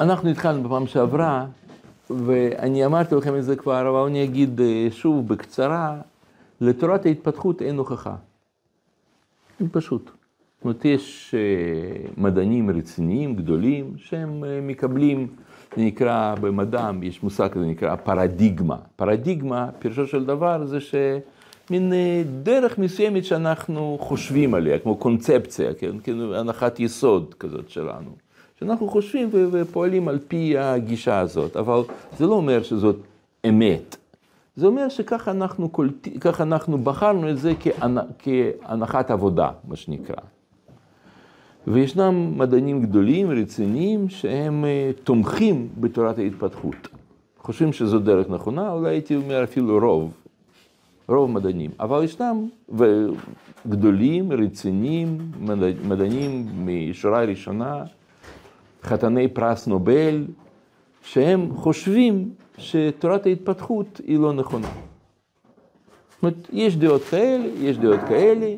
אנחנו התחלנו בפעם שעברה, ואני אמרתי לכם את זה כבר, אבל אני אגיד אה, שוב בקצרה, לתורת ההתפתחות אין הוכחה. פשוט. זאת אומרת, יש אה, מדענים רציניים, גדולים, שהם אה, מקבלים, זה נקרא במדע, יש מושג כזה נקרא פרדיגמה. פרדיגמה, פירושו של דבר, זה שמין דרך מסוימת שאנחנו חושבים עליה, כמו קונספציה, כן? כאילו הנחת יסוד כזאת שלנו. שאנחנו חושבים ופועלים על פי הגישה הזאת, אבל זה לא אומר שזאת אמת. זה אומר שככה אנחנו, קולט... אנחנו בחרנו את זה כהנחת עבודה, מה שנקרא. וישנם מדענים גדולים, רציניים, שהם אה, תומכים בתורת ההתפתחות. חושבים שזו דרך נכונה, אולי הייתי אומר אפילו רוב, רוב מדענים. אבל ישנם גדולים, רציניים, מדענים משורה ראשונה, חתני פרס נובל, שהם חושבים שתורת ההתפתחות היא לא נכונה. זאת אומרת, יש דעות כאלה, יש דעות כאלה,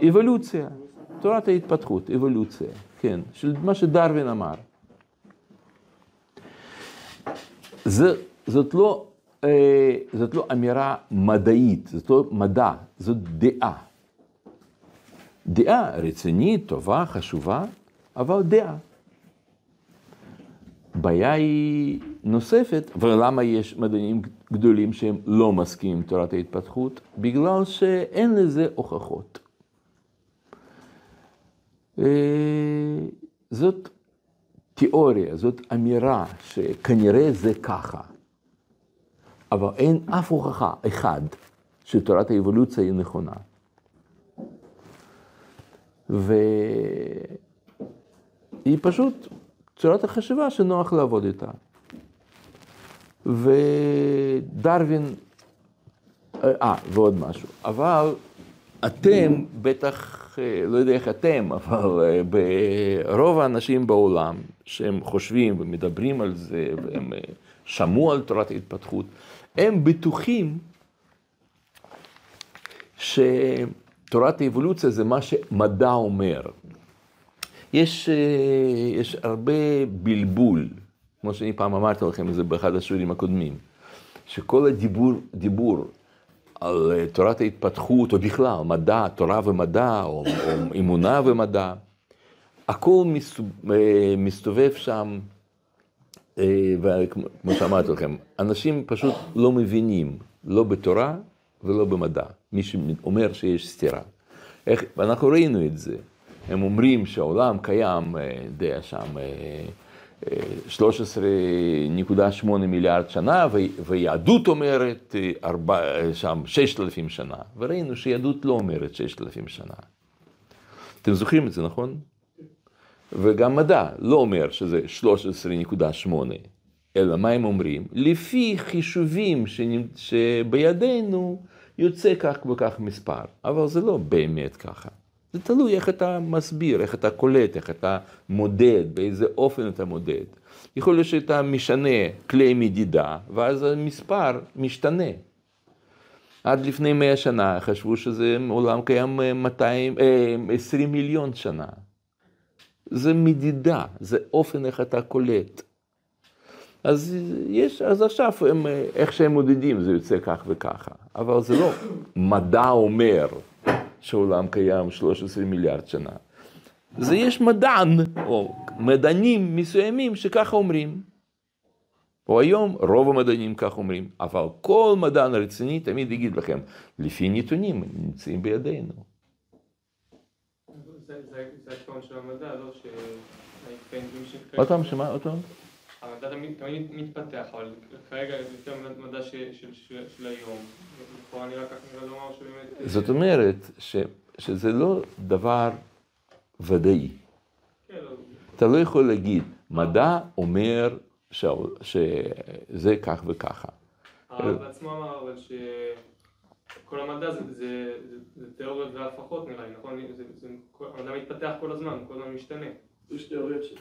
ואבולוציה, תורת ההתפתחות, אבולוציה, כן, של מה שדרווין אמר. זה, זאת, לא, אה, זאת לא אמירה מדעית, זאת לא מדע, זאת דעה. דעה רצינית, טובה, חשובה, אבל דעה. בעיה היא נוספת, ולמה יש מדענים גדולים שהם לא מסכימים עם תורת ההתפתחות? בגלל שאין לזה הוכחות. אה, זאת תיאוריה, זאת אמירה שכנראה זה ככה, אבל אין אף הוכחה אחד שתורת האבולוציה היא נכונה. והיא פשוט צורת החשיבה שנוח לעבוד איתה. ודרווין, אה, ועוד משהו, אבל אתם בטח, אה, לא יודע איך אתם, אבל אה, ברוב האנשים בעולם שהם חושבים ומדברים על זה, והם אה, שמעו על תורת ההתפתחות, הם בטוחים ש... תורת האבולוציה זה מה שמדע אומר. יש, אה, יש הרבה בלבול, כמו שאני פעם אמרתי לכם את זה באחד השיעורים הקודמים, שכל הדיבור דיבור על אה, תורת ההתפתחות, או בכלל, מדע, תורה ומדע, או, או אמונה ומדע, הכל אה, מסתובב שם, וכמו שאמרתי לכם, אנשים פשוט לא מבינים, לא בתורה ולא במדע. מי שאומר שיש סתירה. איך, ואנחנו ראינו את זה. הם אומרים שהעולם קיים, אה, יודע שם, 13.8 אה, מיליארד שנה, ויהדות אומרת 4, אה, שם 6,000 שנה. וראינו שיהדות לא אומרת 6,000 שנה. אתם זוכרים את זה, נכון? וגם מדע לא אומר שזה 13.8, אלא מה הם אומרים? לפי חישובים שבידינו, יוצא כך וכך מספר, אבל זה לא באמת ככה. זה תלוי איך אתה מסביר, איך אתה קולט, איך אתה מודד, באיזה אופן אתה מודד. יכול להיות שאתה משנה כלי מדידה, ואז המספר משתנה. עד לפני מאה שנה חשבו שזה עולם קיים 200, אה, 20 אה, מיליון שנה. זה מדידה, זה אופן איך אתה קולט. אז יש, אז עכשיו הם, איך שהם מודדים זה יוצא כך וככה, אבל זה לא מדע אומר שהעולם קיים 13 מיליארד שנה. זה יש מדען, או מדענים מסוימים שככה אומרים. או היום רוב המדענים כך אומרים, אבל כל מדען רציני תמיד יגיד לכם, לפי נתונים נמצאים בידינו. זה העיקרון של המדע, לא ש... עוד פעם, שמה? עוד פעם? המדע תמיד מתפתח, אבל כרגע לפי המדע של היום, לכאורה נראה כך נראה לומר שבאמת... זאת אומרת שזה לא דבר ודאי. כן, לא. אתה לא יכול להגיד, מדע אומר שזה כך וככה. הרב בעצמו אמר אבל שכל המדע זה תיאוריות והפכות נראה לי, נכון? המדע מתפתח כל הזמן, כל הזמן משתנה. יש תיאוריות ש...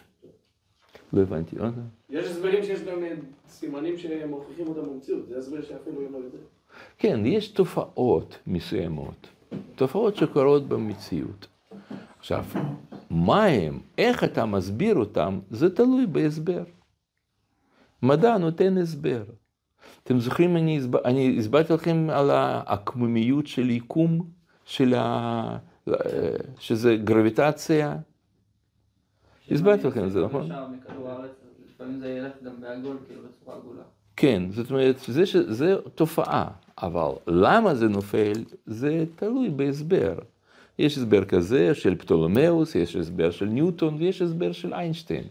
לא הבנתי, עוד יש הסברים שיש גם אה, סימנים שמוכיחים אותם במציאות, זה הסבר שאפילו לא יודע. כן, יש תופעות מסוימות, תופעות שקורות במציאות. עכשיו, מה הם, איך אתה מסביר אותם, זה תלוי בהסבר. מדע נותן הסבר. אתם זוכרים, אני, הסב... אני הסברתי לכם על העקמומיות של יקום, של ה... שזה גרביטציה? הסברתי לכם את זה, נכון? לפעמים זה ילך גם בעגול, כאילו בצורה עגולה. כן, זאת אומרת, זה, זה תופעה, אבל למה זה נופל, זה תלוי בהסבר. יש הסבר כזה של פטולמאוס, יש הסבר של ניוטון ויש הסבר של איינשטיין.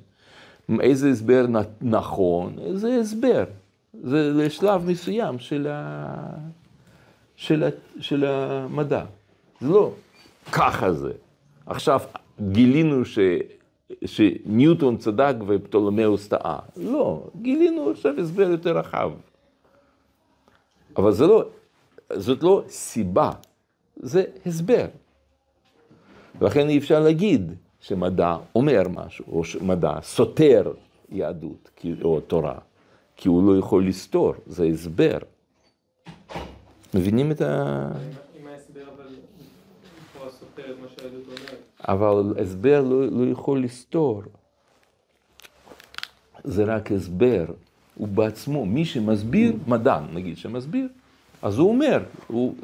איזה הסבר נכון, זה הסבר. זה לשלב מסוים של, ה... של, ה... של המדע. זה לא ככה זה. עכשיו גילינו ש... שניוטון צדק ופטולומאוס טעה. לא, גילינו עכשיו הסבר יותר רחב. אבל זה לא, זאת לא סיבה, זה הסבר. ולכן אי אפשר להגיד שמדע אומר משהו, או שמדע סותר יהדות או תורה, כי הוא לא יכול לסתור, זה הסבר. מבינים את ה... אם ההסבר אבל לכאורה סותר את מה שהיהדות אומרת. אבל הסבר לא, לא יכול לסתור. זה רק הסבר, הוא בעצמו, מי שמסביר, מדען נגיד, שמסביר, אז הוא אומר, הוא,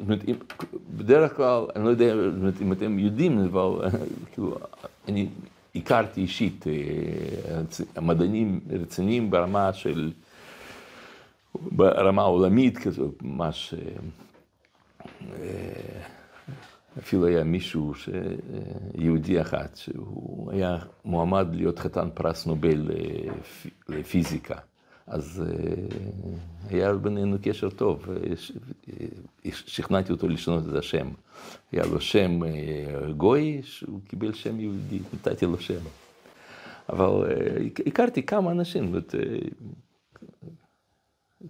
בדרך כלל, אני לא יודע אם אתם יודעים, אבל כאילו, אני הכרתי אישית אה, מדענים רציניים ברמה של, ברמה עולמית כזו, ממש, אה, אה, אפילו היה מישהו, יהודי אחד, שהוא היה מועמד להיות חתן פרס נובל לפיזיקה. אז היה בינינו קשר טוב, שכנעתי אותו לשנות את השם. היה לו שם גוי, שהוא קיבל שם יהודי, נתתי לו שם. אבל הכרתי כמה אנשים,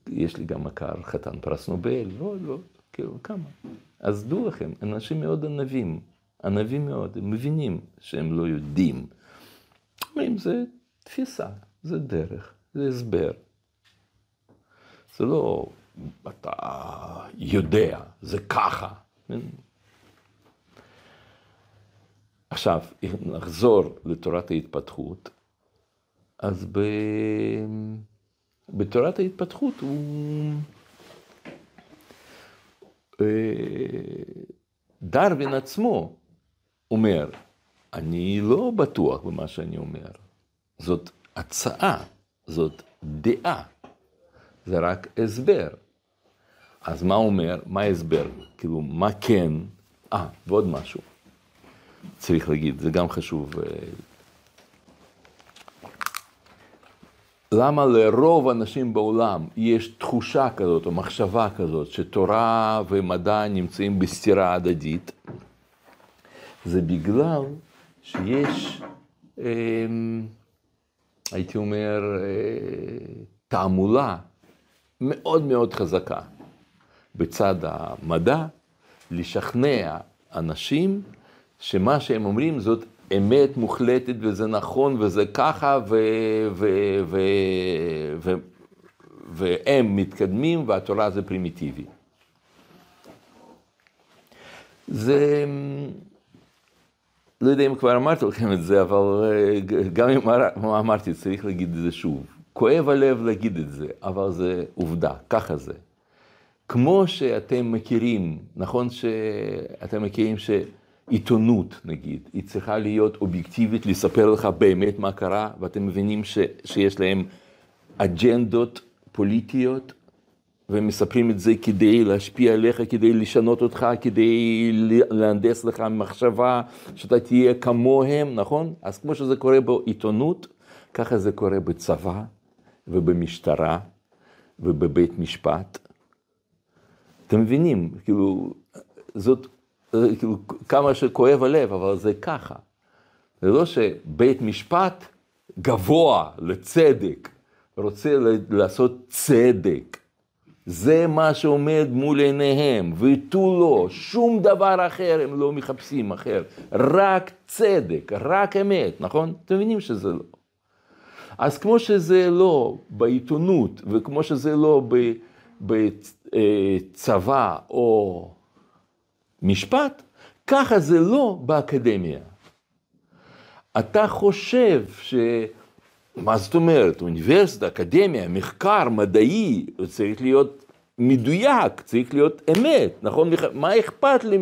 יש לי גם מכר חתן פרס נובל, לא, לא, כאילו, כמה. אז דעו לכם, אנשים מאוד ענבים, ענבים מאוד, הם מבינים שהם לא יודעים. אומרים, זה תפיסה, זה דרך, זה הסבר. זה לא, אתה יודע, זה ככה. עכשיו, אם נחזור לתורת ההתפתחות, אז ב... בתורת ההתפתחות הוא... אה, דרווין עצמו אומר, אני לא בטוח במה שאני אומר. זאת הצעה, זאת דעה. זה רק הסבר. אז מה אומר? מה ההסבר? כאילו, מה כן? אה, ועוד משהו. צריך להגיד, זה גם חשוב. אה, למה לרוב האנשים בעולם יש תחושה כזאת או מחשבה כזאת שתורה ומדע נמצאים בסתירה הדדית? זה בגלל שיש, אה, הייתי אומר, אה, תעמולה מאוד מאוד חזקה בצד המדע, לשכנע אנשים שמה שהם אומרים זאת אמת מוחלטת וזה נכון וזה ככה ו, ו, ו, ו, והם מתקדמים והתורה זה פרימיטיבי. זה, לא יודע אם כבר אמרתי לכם את זה, אבל אה, גם אם אמרתי, צריך להגיד את זה שוב. כואב הלב להגיד את זה, אבל זה עובדה, ככה זה. כמו שאתם מכירים, נכון שאתם מכירים שעיתונות, נגיד, היא צריכה להיות אובייקטיבית, לספר לך באמת מה קרה, ואתם מבינים ש, שיש להם אג'נדות פוליטיות, והם מספרים את זה כדי להשפיע עליך, כדי לשנות אותך, כדי להנדס לך מחשבה, שאתה תהיה כמוהם, נכון? אז כמו שזה קורה בעיתונות, ככה זה קורה בצבא, ובמשטרה ובבית משפט. אתם מבינים, כאילו, זאת, כאילו, כמה שכואב הלב, אבל זה ככה. זה לא שבית משפט גבוה לצדק, רוצה לעשות צדק. זה מה שעומד מול עיניהם, ותו לא, שום דבר אחר הם לא מחפשים אחר, רק צדק, רק אמת, נכון? אתם מבינים שזה לא. אז כמו שזה לא בעיתונות, וכמו שזה לא בצבא או משפט, ככה זה לא באקדמיה. אתה חושב ש... מה זאת אומרת, אוניברסיטה, אקדמיה, מחקר מדעי, צריך להיות מדויק, צריך להיות אמת, נכון? מה אכפת לי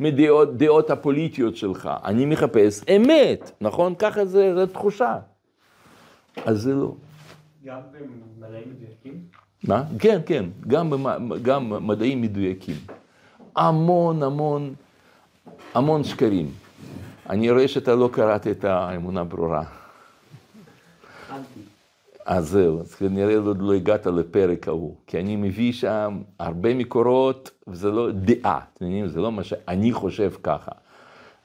מדעות הפוליטיות שלך? אני מחפש אמת, נכון? ככה זה, זה תחושה. אז זה לא. גם במדעים מדויקים? מה? כן, כן, גם, גם מדעים מדויקים. המון המון המון שקרים. אני רואה שאתה לא קראת את האמונה ברורה. אז זהו, אז כנראה עוד לא הגעת לפרק ההוא, כי אני מביא שם הרבה מקורות, וזה לא דעה, אתם מבינים? זה לא מה שאני חושב ככה.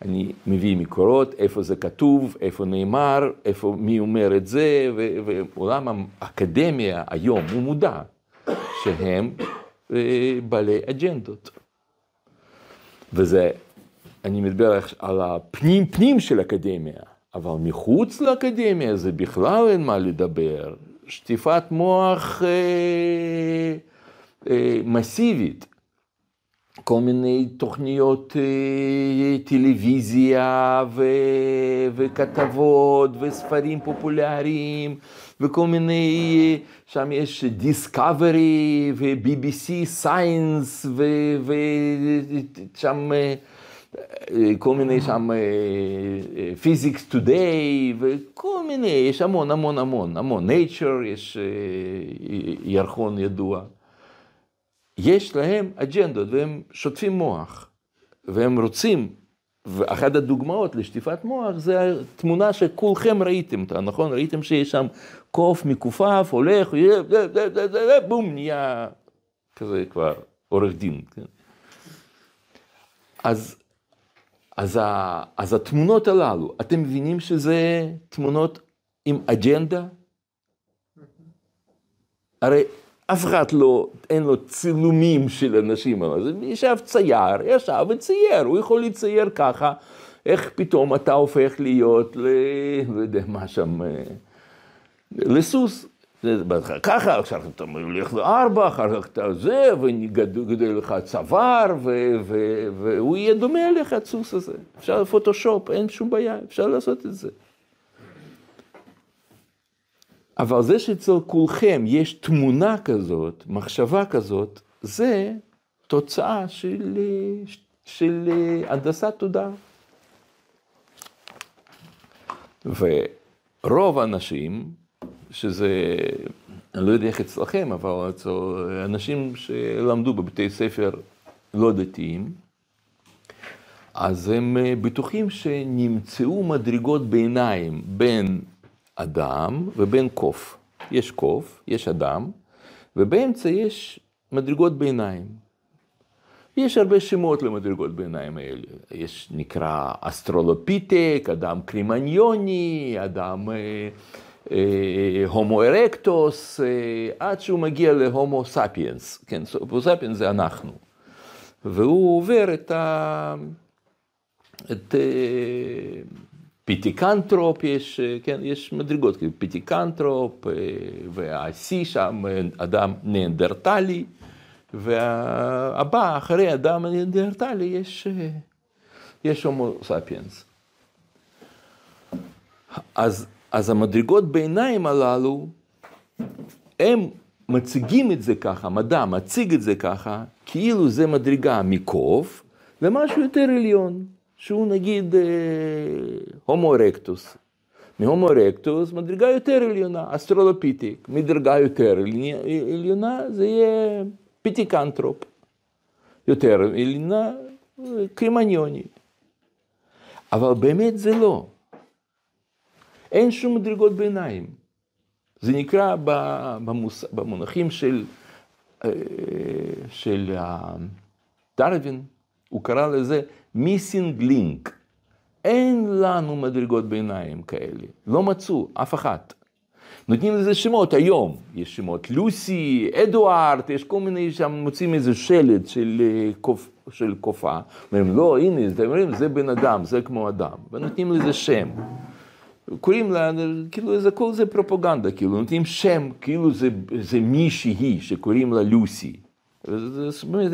אני מביא מקורות, איפה זה כתוב, איפה נאמר, איפה, מי אומר את זה, ועולם האקדמיה היום הוא מודע שהם אה, בעלי אג'נדות. וזה, אני מדבר על הפנים פנים של אקדמיה. אבל מחוץ לאקדמיה זה בכלל אין מה לדבר. שטיפת מוח אה, אה, מסיבית. כל מיני תוכניות אה, טלוויזיה ו, וכתבות וספרים פופולריים וכל מיני, שם יש דיסקברי ו-BBC Science ושם כל מיני שם Physics Today וכל מיני, יש המון המון המון, המון, nature, יש ירחון ידוע. יש להם אג'נדות והם שוטפים מוח והם רוצים, ואחת הדוגמאות לשטיפת מוח זה התמונה שכולכם ראיתם אותה, נכון? ראיתם שיש שם קוף מכופף, הולך, בום, נהיה כזה כבר עורך דין. כן? אז אז, ה, אז התמונות הללו, אתם מבינים שזה תמונות עם אג'נדה? הרי אף אחד לא, אין לו צילומים של אנשים, אז ישב צייר, ישב וצייר, הוא יכול לצייר ככה, איך פתאום אתה הופך להיות, ל... לא יודע מה שם, אה, לסוס. ככה, עכשיו אתה הולך לארבע, אחר כך אתה זה, וגדל לך צוואר, והוא יהיה דומה אליך, הסוס הזה. אפשר לפוטושופ, אין שום בעיה, אפשר לעשות את זה. אבל זה שאצל כולכם יש תמונה כזאת, מחשבה כזאת, זה תוצאה של, של הנדסת תודעה. ורוב האנשים, שזה, אני לא יודע איך אצלכם, אבל אנשים שלמדו בבתי ספר לא דתיים, אז הם בטוחים שנמצאו מדרגות ביניים בין אדם ובין קוף. יש קוף, יש אדם, ובאמצע יש מדרגות ביניים. יש הרבה שמות למדרגות ביניים האלה. יש נקרא אוסטרלופיתק, אדם קרומניוני, אדם אה, אה, הומו ארקטוס, אה, עד שהוא מגיע להומו ספיאנס. כן, הומו ספיאנס זה אנחנו. והוא עובר את ה... את... אה, פיטיקנטרופ, יש, כן, יש מדרגות, כאילו פיטיקנטרופ, והשיא שם אדם ניאנדרטלי, והבא אחרי אדם ניאנדרטלי יש, יש הומו ספיאנס. אז, אז המדרגות ביניים הללו, הם מציגים את זה ככה, מדע מציג את זה ככה, כאילו זה מדרגה מקוף למשהו יותר עליון. שהוא נגיד אה, הומו ארקטוס. מהומו ארקטוס מדרגה יותר עליונה, אוסטרלופיתק, מדרגה יותר עליונה זה יהיה פיטיקנטרופ, יותר עליונה קרימניוני. אבל באמת זה לא. אין שום מדרגות ביניים. זה נקרא במוס... במונחים של, אה, של דרווין, הוא קרא לזה מיסינג לינק. אין לנו מדרגות ביניים כאלה, לא מצאו, אף אחת. נותנים לזה שמות היום, יש שמות לוסי, אדוארד, יש כל מיני שם, מוצאים איזה שלט של, אה, קופ, של קופה, אומרים, לא, הנה, אתם אומרים, זה בן אדם, זה כמו אדם, ונותנים לזה שם. קוראים לה, כאילו, זה כל זה פרופוגנדה, כאילו, נותנים שם, כאילו זה, זה מישהי שקוראים לה לוסי. זאת אומרת,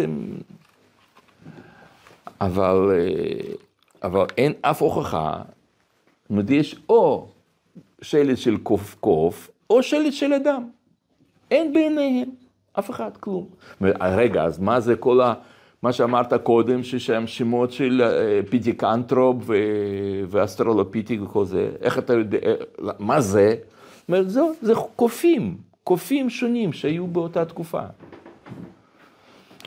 אבל, אה, אבל אין אף הוכחה אומרת, יש או שלט של קוף קוף, או שלט של אדם. אין ביניהם אף אחד, כלום. רגע, אז מה זה כל ה... מה שאמרת קודם, ששם שמות של אה, פיטיקנטרופ ואוסטרלופיתק וכל זה, איך אתה יודע, אה, מה זה? זאת אומרת, זה קופים, קופים שונים שהיו באותה תקופה.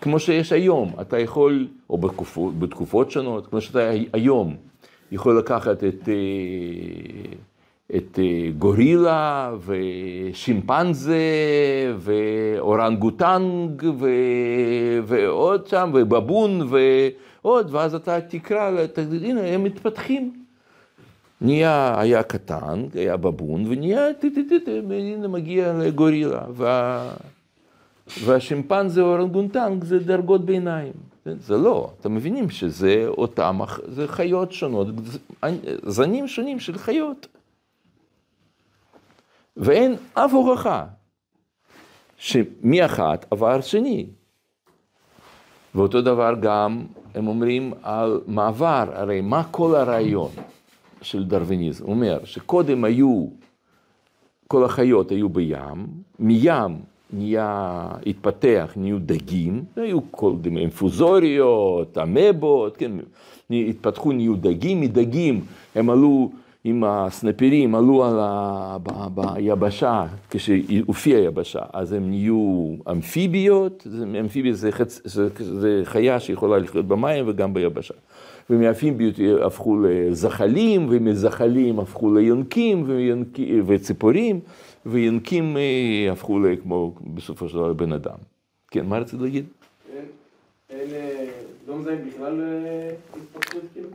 כמו שיש היום, אתה יכול, או בתקופות, בתקופות שונות, כמו שאתה היום יכול לקחת את, אה, את גורילה ושימפנזה ואורנגוטנג ו, ועוד שם, ובבון ועוד, ואז אתה תקרא, תגיד, הנה, הם מתפתחים. נהיה, היה קטן, היה בבון, ונהיה, הנה מגיע לגורילה. וה... והשימפנזה או אורנגוטנג זה דרגות ביניים. זה לא, אתם מבינים שזה אותם, זה חיות שונות, זנים שונים של חיות. ואין אף הוכחה שמאחת עבר שני. ואותו דבר גם הם אומרים על מעבר, הרי מה כל הרעיון של דרוויניזם? הוא אומר שקודם היו, כל החיות היו בים, מים נהיה, התפתח, נהיו דגים, היו דגים, אינפוזוריות, אמבות, כן, התפתחו, נהיו דגים, מדגים הם עלו עם הסנפירים, עלו על ה... ב... ביבשה, כשהופיעה יבשה, אז הם נהיו אמפיביות, אמפיביה זה, חצ... זה, זה חיה שיכולה לחיות במים וגם ביבשה. ומאמפיביות הפכו לזחלים, ומזחלים הפכו ליונקים. וציפורים. וינקים אה, הפכו לכמו בסופו של דבר בן אדם. כן, מה רצית להגיד? אין, אה, לא מזהים בכלל אה, התפתחות כאילו?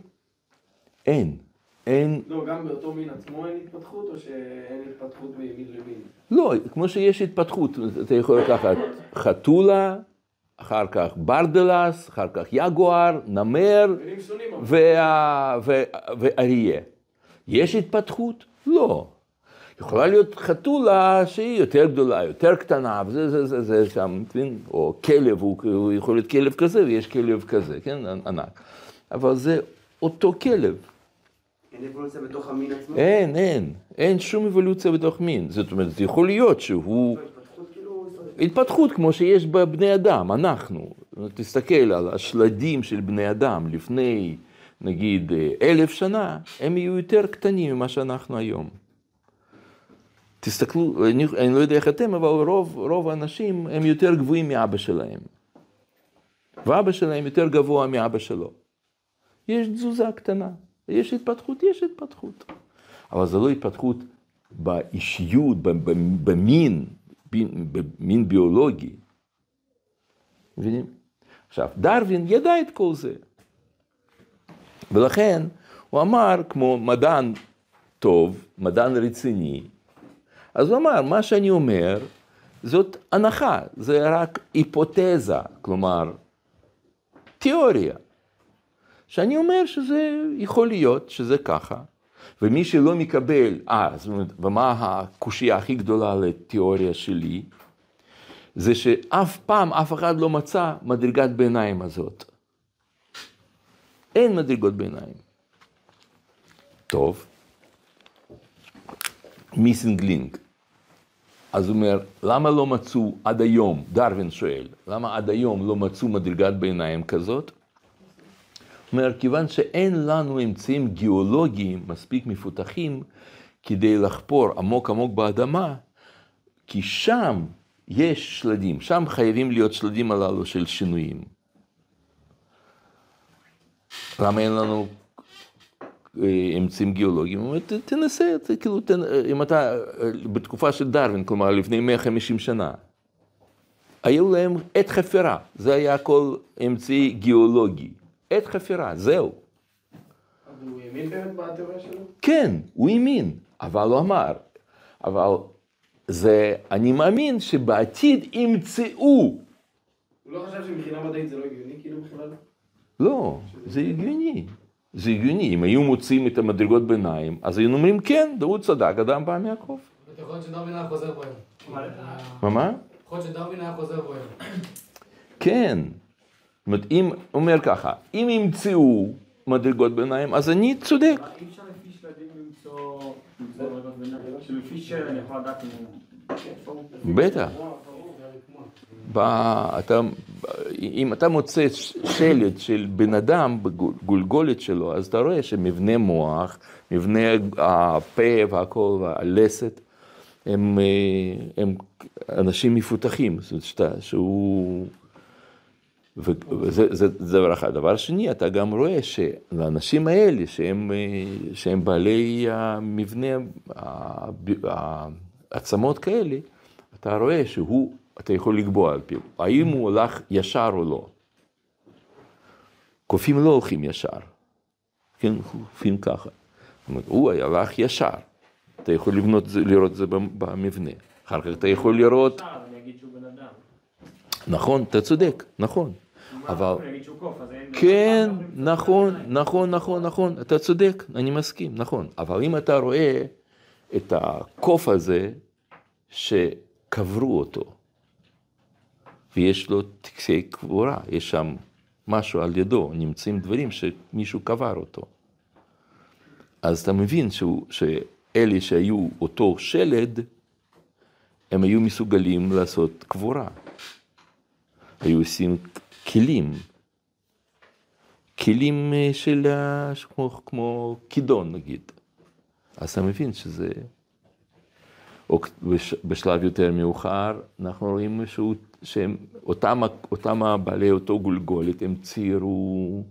אין. אין... לא, גם באותו מין עצמו אין התפתחות, או שאין התפתחות ממין למין? לא, כמו שיש התפתחות, אתה יכול לקחת חתולה, אחר כך ברדלס, אחר כך יגואר, נמר ואריה. יש התפתחות? לא. יכולה להיות חתולה שהיא יותר גדולה, יותר קטנה, וזה, זה, זה, זה שם, מבין? או כלב, הוא, הוא יכול להיות כלב כזה, ויש כלב כזה, כן, ענק. אבל זה אותו כלב. אין אבולוציה בתוך המין עצמו? אין, אין, אין שום אבולוציה בתוך מין. זאת אומרת, זה יכול להיות שהוא... כאילו... התפתחות כמו שיש בבני אדם, אנחנו. תסתכל על השלדים של בני אדם לפני, נגיד, אלף שנה, הם יהיו יותר קטנים ממה שאנחנו היום. תסתכלו, אני, אני לא יודע איך אתם, אבל רוב, רוב האנשים הם יותר גבוהים מאבא שלהם. ואבא שלהם יותר גבוה מאבא שלו. יש תזוזה קטנה, יש התפתחות, יש התפתחות. אבל זו לא התפתחות באישיות, במין, במין ביולוגי. מבינים? עכשיו, דרווין ידע את כל זה. ולכן הוא אמר, כמו מדען טוב, מדען רציני, אז הוא אמר, מה שאני אומר, זאת הנחה, זה רק היפותזה, כלומר, תיאוריה. שאני אומר שזה יכול להיות שזה ככה, ומי שלא מקבל, אה, זאת אומרת, ומה הקושייה הכי גדולה לתיאוריה שלי? זה שאף פעם אף אחד לא מצא מדרגת ביניים הזאת. אין מדרגות ביניים. טוב, מיסינג לינק. אז הוא אומר, למה לא מצאו עד היום, דרווין שואל, למה עד היום לא מצאו מדרגת ביניים כזאת? הוא אומר, כיוון שאין לנו אמצעים גיאולוגיים מספיק מפותחים כדי לחפור עמוק עמוק באדמה, כי שם יש שלדים, שם חייבים להיות שלדים הללו של שינויים. למה אין לנו אמצעים גיאולוגיים, הוא אומר, תנסה, כאילו, אם אתה, בתקופה של דרווין, כלומר לפני 150 שנה, היו להם עת חפירה, זה היה כל אמצעי גיאולוגי, עת חפירה, זהו. אבל הוא האמין באמת בתיאוריה שלו? כן, הוא האמין, אבל הוא אמר, אבל זה, אני מאמין שבעתיד ימצאו. הוא לא חשב שמבחינה מדעית זה לא הגיוני, כאילו בכלל? לא, זה הגיוני. זה הגיוני, אם היו מוצאים את המדרגות ביניים, אז היינו אומרים כן, דוד צדק, אדם בא מיעקב. יכול להיות שדרווין היה חוזר בו היום. מה מה? יכול להיות שדרווין היה חוזר בו היום. כן. זאת אומרת, אם, אומר ככה, אם ימצאו מדרגות ביניים, אז אני צודק. אי אפשר לפי שלדים למצוא שלפי של אני יכול לדעת אם הוא... בטח. ב- אתה, אם אתה מוצא שלד של בן אדם בגולגולת שלו, אז אתה רואה שמבנה מוח, מבנה הפה והכל והלסת, הם, הם אנשים מפותחים, זאת אומרת שאתה, שהוא... וזה זה, זה דבר אחד. דבר שני, אתה גם רואה שלאנשים האלה, שהם, שהם בעלי המבנה, העצמות כאלה, אתה רואה שהוא, אתה יכול לקבוע על פיו, האם הוא הלך ישר או לא. קופים לא הולכים ישר, כן, קופים ככה. אומרת, הוא הלך ישר, אתה יכול לבנות, לראות את זה במבנה. אחר כך אתה יכול לראות, אדם. נכון, אתה צודק, נכון. אבל... כן, נכון, נכון, נכון, נכון, אתה צודק, אני מסכים, נכון. אבל אם אתה רואה את הקוף הזה שקברו אותו, ויש לו טקסי קבורה, יש שם משהו על ידו, נמצאים דברים שמישהו קבר אותו. אז אתה מבין שהוא, שאלה שהיו אותו שלד, הם היו מסוגלים לעשות קבורה. היו עושים כלים, כלים אה, של, כמו, כמו כידון נגיד. אז אתה מבין שזה... או בש- בשלב יותר מאוחר, אנחנו רואים שהוא, שהם, אותם, אותם הבעלי אותו גולגולת, הם ציירו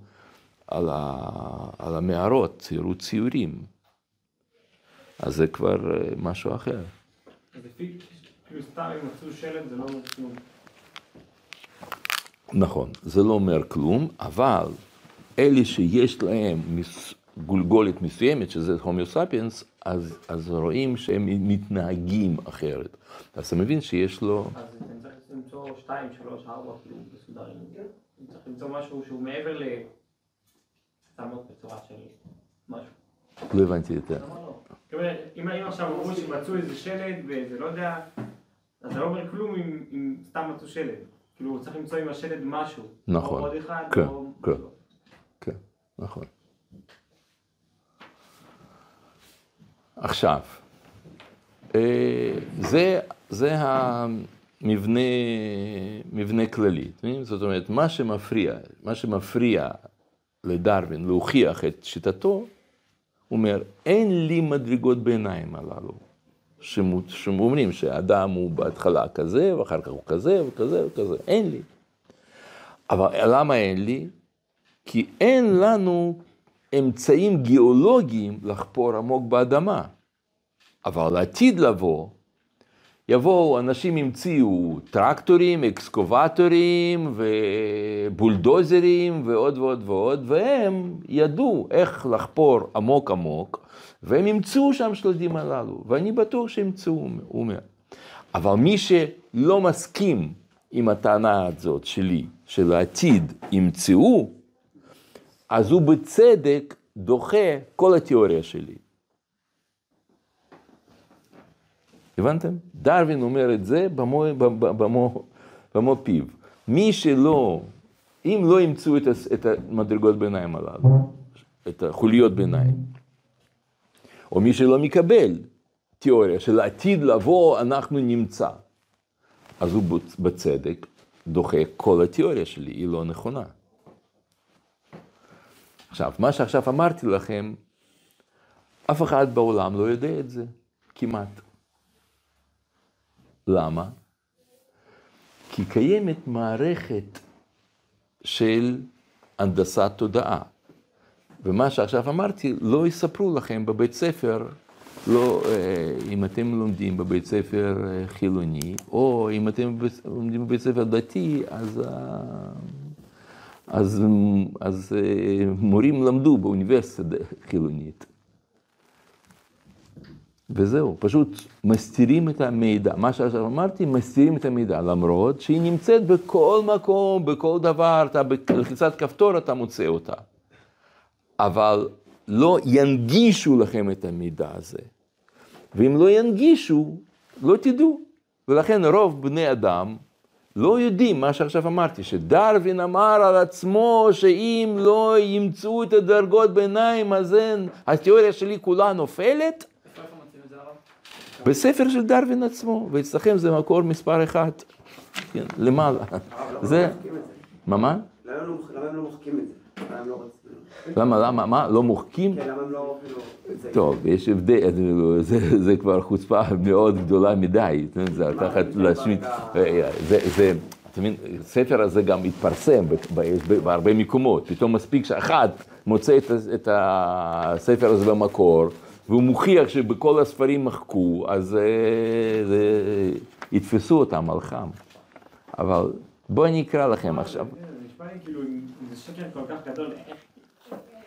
על, ה, על המערות, ציירו ציורים. אז זה כבר אה, משהו אחר. כאילו סתם אם מצאו שלט זה לא אומר כלום. נכון, זה לא אומר כלום, אבל אלה שיש להם מס- גולגולת מסוימת, שזה הומיו ספיאנס, אז, אז רואים שהם מתנהגים אחרת. אז אתה מבין שיש לו... אז למצוא שתיים, שלוש, ארבע, כאילו, מסודרים. אני צריך למצוא משהו שהוא מעבר ל... לעמוד בצורה של משהו. לא הבנתי. למה לא? אם עכשיו אמרו שמצאו איזה שלד ואיזה לא יודע, אז זה לא אומר כלום אם סתם מצאו שלד. כאילו, צריך למצוא עם השלד משהו. נכון. או עוד אחד, כן, או... כן. כן, נכון. עכשיו, אה, זה, זה המבנה מבנה כללי, אתם מבינים? זאת אומרת, מה שמפריע, מה שמפריע לדרווין להוכיח את שיטתו, הוא אומר, אין לי מדרגות ביניים הללו, שאומרים שהאדם הוא בהתחלה כזה, ואחר כך הוא כזה, וכזה, וכזה, אין לי. אבל למה אין לי? כי אין לנו אמצעים גיאולוגיים לחפור עמוק באדמה. אבל לעתיד לבוא, יבואו, אנשים המציאו טרקטורים, אקסקובטורים ובולדוזרים ועוד ועוד ועוד, והם ידעו איך לחפור עמוק עמוק, והם ימצאו שם שלדים הללו, ואני בטוח שימצאו, הוא אומר. אבל מי שלא מסכים עם הטענה הזאת שלי, שלעתיד ימצאו, אז הוא בצדק דוחה כל התיאוריה שלי. הבנתם? דרווין אומר את זה במו, במו, במו, פיו. מי שלא, אם לא ימצאו את, את המדרגות ביניים הללו, את החוליות ביניים, או מי שלא מקבל תיאוריה של העתיד לבוא אנחנו נמצא, אז הוא בצ- בצדק דוחה כל התיאוריה שלי, היא לא נכונה. עכשיו, מה שעכשיו אמרתי לכם, אף אחד בעולם לא יודע את זה, כמעט. למה? כי קיימת מערכת של הנדסת תודעה. ומה שעכשיו אמרתי, לא יספרו לכם בבית ספר, לא, אה, אם אתם לומדים בבית ספר אה, חילוני, או אם אתם לומדים בבית ספר דתי, אז, אה, אז, אז מורים למדו באוניברסיטה חילונית. וזהו, פשוט מסתירים את המידע. מה שעכשיו אמרתי, מסתירים את המידע, למרות שהיא נמצאת בכל מקום, בכל דבר, אתה בלחיצת כפתור אתה מוצא אותה. אבל לא ינגישו לכם את המידע הזה. ואם לא ינגישו, לא תדעו. ולכן רוב בני אדם לא יודעים מה שעכשיו אמרתי, שדרווין אמר על עצמו שאם לא ימצאו את הדרגות ביניים, אז אין, התיאוריה שלי כולה נופלת. איפה איפה מוצאים את זה הרב? בספר של דרווין עצמו, ואצלכם זה מקור מספר אחד, כן, למעלה. זה, מה מה? למה הם לא לא מוחקים את זה? למה לא? למה, למה, מה, לא מוחקים? כן, למה הם לא טוב, יש הבדל, זה, זה כבר חוצפה מאוד גדולה מדי, זה לקחת להשמיט, זה, זה, אתה מבין, הספר הזה גם התפרסם בהרבה מקומות, פתאום מספיק שאחד מוצא את הספר הזה במקור, והוא מוכיח שבכל הספרים מחקו, אז אה, זה, יתפסו אותם על חם. אבל בואו אני אקרא לכם עכשיו. זה נשמע לי כאילו, אם זה שקר כל כך גדול,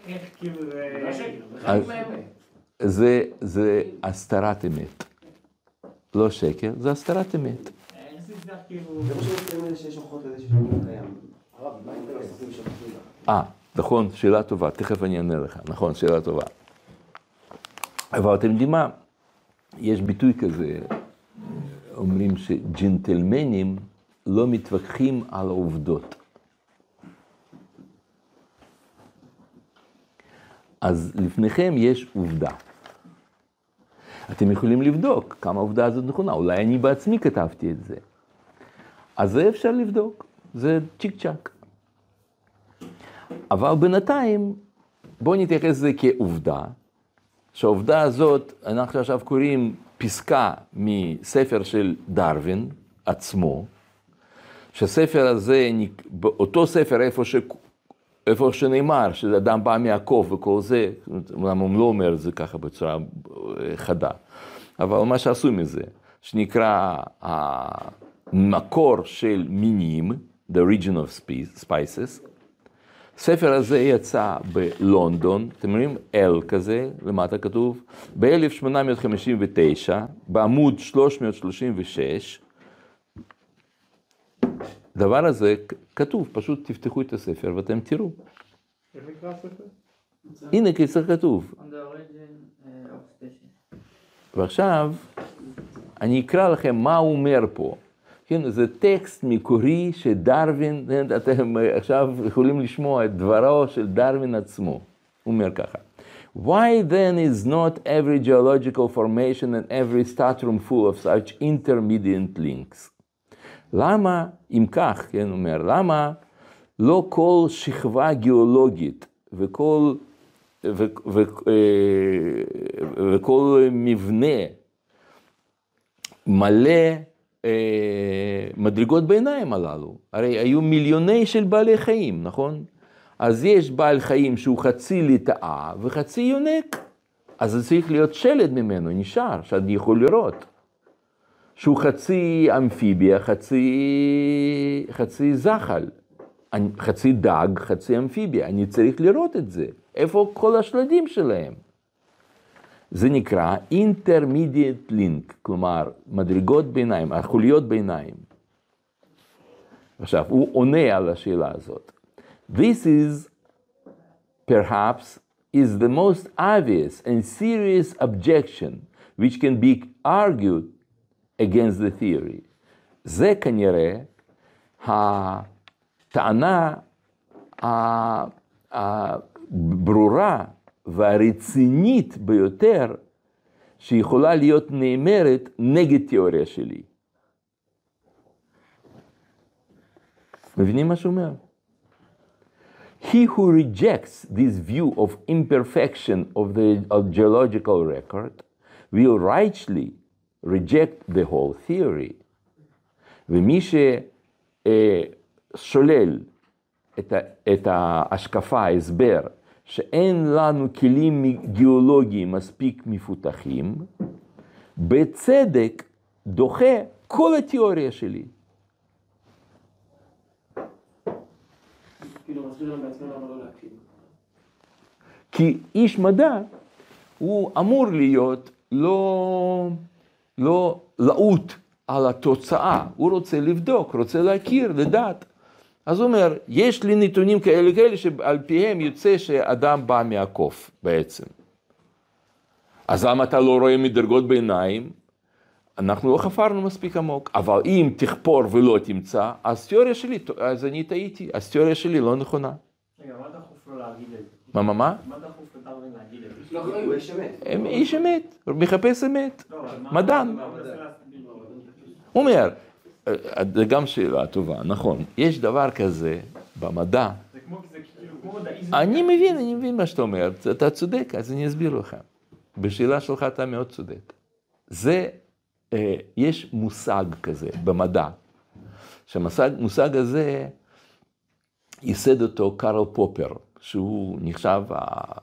איך- כאילו זה... אז זה, זה הסתרת אמת. לא שקר, זה הסתרת אמת. כאילו... אה, נכון, שאלה טובה, תכף אני אענה לך, נכון, שאלה טובה. אבל אתם יודעים מה, יש ביטוי כזה, אומרים שג'נטלמנים לא מתווכחים על העובדות. אז לפניכם יש עובדה. אתם יכולים לבדוק כמה העובדה הזאת נכונה, אולי אני בעצמי כתבתי את זה. אז זה אפשר לבדוק, זה צ'יק צ'אק. אבל בינתיים, בואו נתייחס לזה כעובדה, שהעובדה הזאת, אנחנו עכשיו קוראים פסקה מספר של דרווין עצמו, שהספר הזה, באותו ספר איפה, ש... איפה שנאמר שאדם בא מהקוף וכל זה, אומנם הוא לא אומר את זה ככה בצורה אה, חדה, אבל מה שעשו מזה, שנקרא המקור של מינים, The Region of Spi- Spices, הספר הזה יצא בלונדון, אתם רואים L כזה, למטה כתוב, ב-1859, בעמוד 336, הדבר הזה כתוב, פשוט תפתחו את הספר ואתם תראו. איך נקרא הספר? הנה כיצר כתוב. On the origin uh. ועכשיו, אני אקרא לכם מה הוא אומר פה. כן, זה טקסט מקורי שדרווין, אתם עכשיו יכולים לשמוע את דברו של דרווין עצמו. הוא אומר ככה. Why then is not every geological formation and every staterum full of such intermediate links? למה, אם כך, כן, הוא אומר, למה לא כל שכבה גיאולוגית וכל, ו, ו, אה, וכל מבנה מלא אה, מדרגות ביניים הללו? הרי היו מיליוני של בעלי חיים, נכון? אז יש בעל חיים שהוא חצי ליטאה וחצי יונק, אז זה צריך להיות שלד ממנו, נשאר, שאני יכול לראות. שהוא חצי אמפיביה, חצי, חצי זחל, חצי דג, חצי אמפיביה, אני צריך לראות את זה. איפה כל השלדים שלהם? זה נקרא intermediate link, כלומר, מדרגות ביניים, החוליות ביניים. עכשיו, הוא עונה על השאלה הזאת. This is perhaps is the most obvious and serious objection which can be argued against the theory. זה כנראה הטענה ה- הברורה והרצינית ביותר שיכולה להיות נאמרת נגד תיאוריה שלי. מבינים מה שהוא אומר? He who rejects this view of imperfection of the of geological record will rightly reject the whole theory. ומי ששולל את, ההשקפה, ההסבר, שאין לנו כלים גיאולוגיים מספיק מפותחים, בצדק דוחה כל התיאוריה שלי. כאילו, לא. כי איש מדע הוא אמור להיות לא, לא לעוט על התוצאה, הוא רוצה לבדוק, רוצה להכיר, לדעת. אז הוא אומר, יש לי נתונים כאלה כאלה שעל פיהם יוצא שאדם בא מהקוף בעצם. אז למה אתה לא רואה מדרגות ביניים? אנחנו לא חפרנו מספיק עמוק, אבל אם תחפור ולא תמצא, אז תיאוריה שלי, אז אני טעיתי, אז תיאוריה שלי לא נכונה. רגע, מה דחוף לו להגיד את זה? מה, מה, מה? מה דחוף לדרווין להגיד את זה? לא הוא אחריות. איש אמת. איש אמת, מחפש אמת. לא, מדען. הוא? הוא אומר, אה, זה גם שאלה טובה, נכון, יש דבר כזה במדע, זה כמו, זה כאילו כמו מדעיזם. אני מבין, אני מבין מה שאתה אומר, אתה צודק, אז אני אסביר לך. בשאלה שלך אתה מאוד צודק. זה, אה, יש מושג כזה במדע, שהמושג הזה, ייסד אותו קארל פופר, שהוא נחשב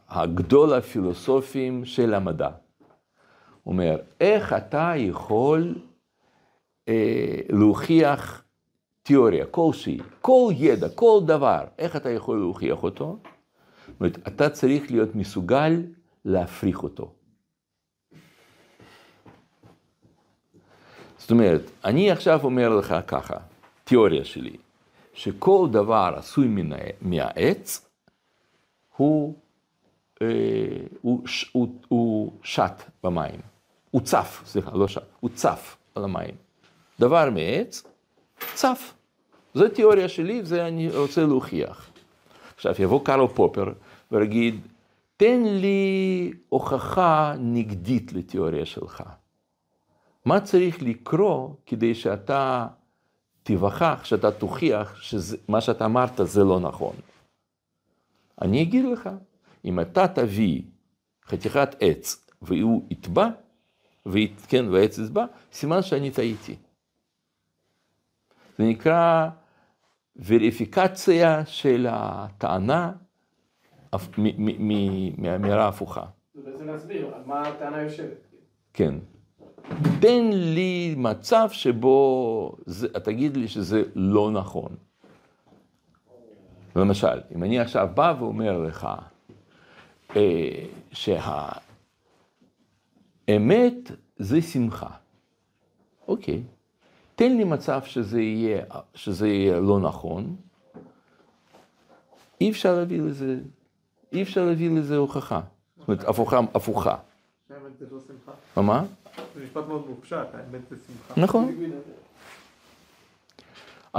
הגדול הפילוסופים של המדע. הוא אומר, איך אתה יכול להוכיח תיאוריה כלשהי, כל ידע, כל דבר, איך אתה יכול להוכיח אותו? זאת אומרת, אתה צריך להיות מסוגל להפריך אותו. זאת אומרת, אני עכשיו אומר לך ככה, תיאוריה שלי, שכל דבר עשוי מהעץ, הוא, אה, הוא, הוא, הוא שט במים. הוא צף, סליחה, לא שט, הוא צף על המים. דבר מעץ, צף. זו תיאוריה שלי, וזה אני רוצה להוכיח. עכשיו יבוא קארל פופר ויגיד, תן לי הוכחה נגדית לתיאוריה שלך. מה צריך לקרוא כדי שאתה תיווכח, שאתה תוכיח שמה שאתה אמרת זה לא נכון? אני אגיד לך, אם אתה תביא חתיכת עץ והוא יטבע, כן, והעץ יטבע, סימן שאני טעיתי. זה נקרא וריפיקציה של הטענה הפ- מ- מ- מ- מהאמירה ההפוכה. זה בעצם להסביר על מה הטענה יושבת. כן. תן לי מצב שבו זה, תגיד לי שזה לא נכון. למשל, אם אני עכשיו בא ואומר לך אה, שהאמת זה שמחה, אוקיי, תן לי מצב שזה יהיה, שזה יהיה לא נכון, אי אפשר להביא לזה, אי אפשר להביא לזה הוכחה, זאת אומרת, הפוכה, הפוכה. לא. מה? זה משפט מאוד מופשט, האמת זה שמחה. נכון.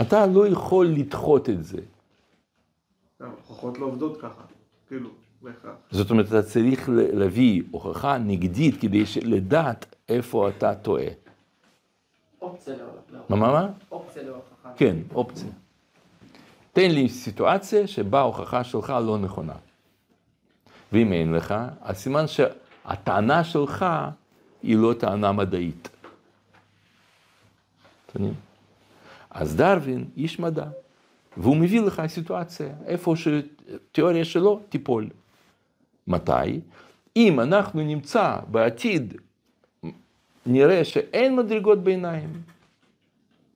אתה לא יכול לדחות את זה. הוכחות לא עובדות ככה, כאילו, בהכרח. זאת אומרת, אתה צריך להביא הוכחה נגדית כדי לדעת איפה אתה טועה. אופציה לא- לא. מה, מה, מה? אופציה להוכחה. כן, אופציה. תן לי סיטואציה שבה ההוכחה שלך לא נכונה. ואם אין לך, אז סימן שהטענה שלך היא לא טענה מדעית. אז דרווין איש מדע, והוא מביא לך סיטואציה, איפה שתיאוריה שלו תיפול. מתי? אם אנחנו נמצא בעתיד, נראה שאין מדרגות ביניים.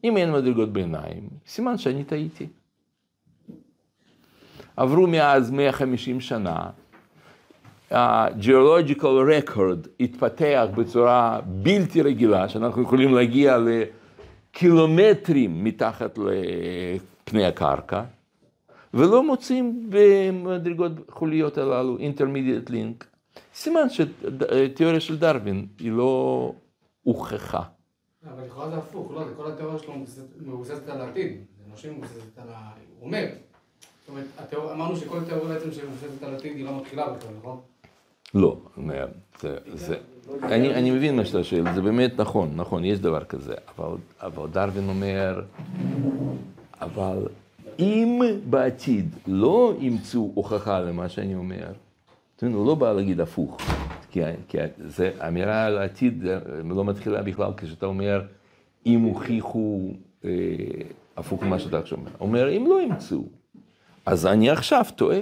אם אין מדרגות ביניים, סימן שאני טעיתי. עברו מאז 150 שנה, ה-geological record התפתח בצורה בלתי רגילה, שאנחנו יכולים להגיע לקילומטרים מתחת לפני הקרקע, ולא מוצאים במדרגות חוליות הללו intermediate link. סימן שתיאוריה של דרווין היא לא הוכחה. אבל לכאורה זה הפוך, לא, זה כל התיאוריה שלו מבוססת- על העתיד. זה אנושי מבוססת על ה... הוא אומר. זאת אומרת, אמרנו שכל תיאוריה בעצם שמבוססת על העתיד היא לא מתחילה בכלל, נכון? לא, זה, זה, אני, אני מבין מה שאתה שואל, זה באמת נכון, נכון, יש דבר כזה, אבל, אבל דרווין אומר, אבל אם בעתיד לא ימצאו הוכחה למה שאני אומר, הוא לא בא להגיד הפוך, כי, כי זה, האמירה על העתיד אה, לא מתחילה בכלל כשאתה אומר, אם הוכיחו אה, הפוך ממה שאתה עכשיו אומר, אומר, אם לא ימצאו, אז אני עכשיו טועה.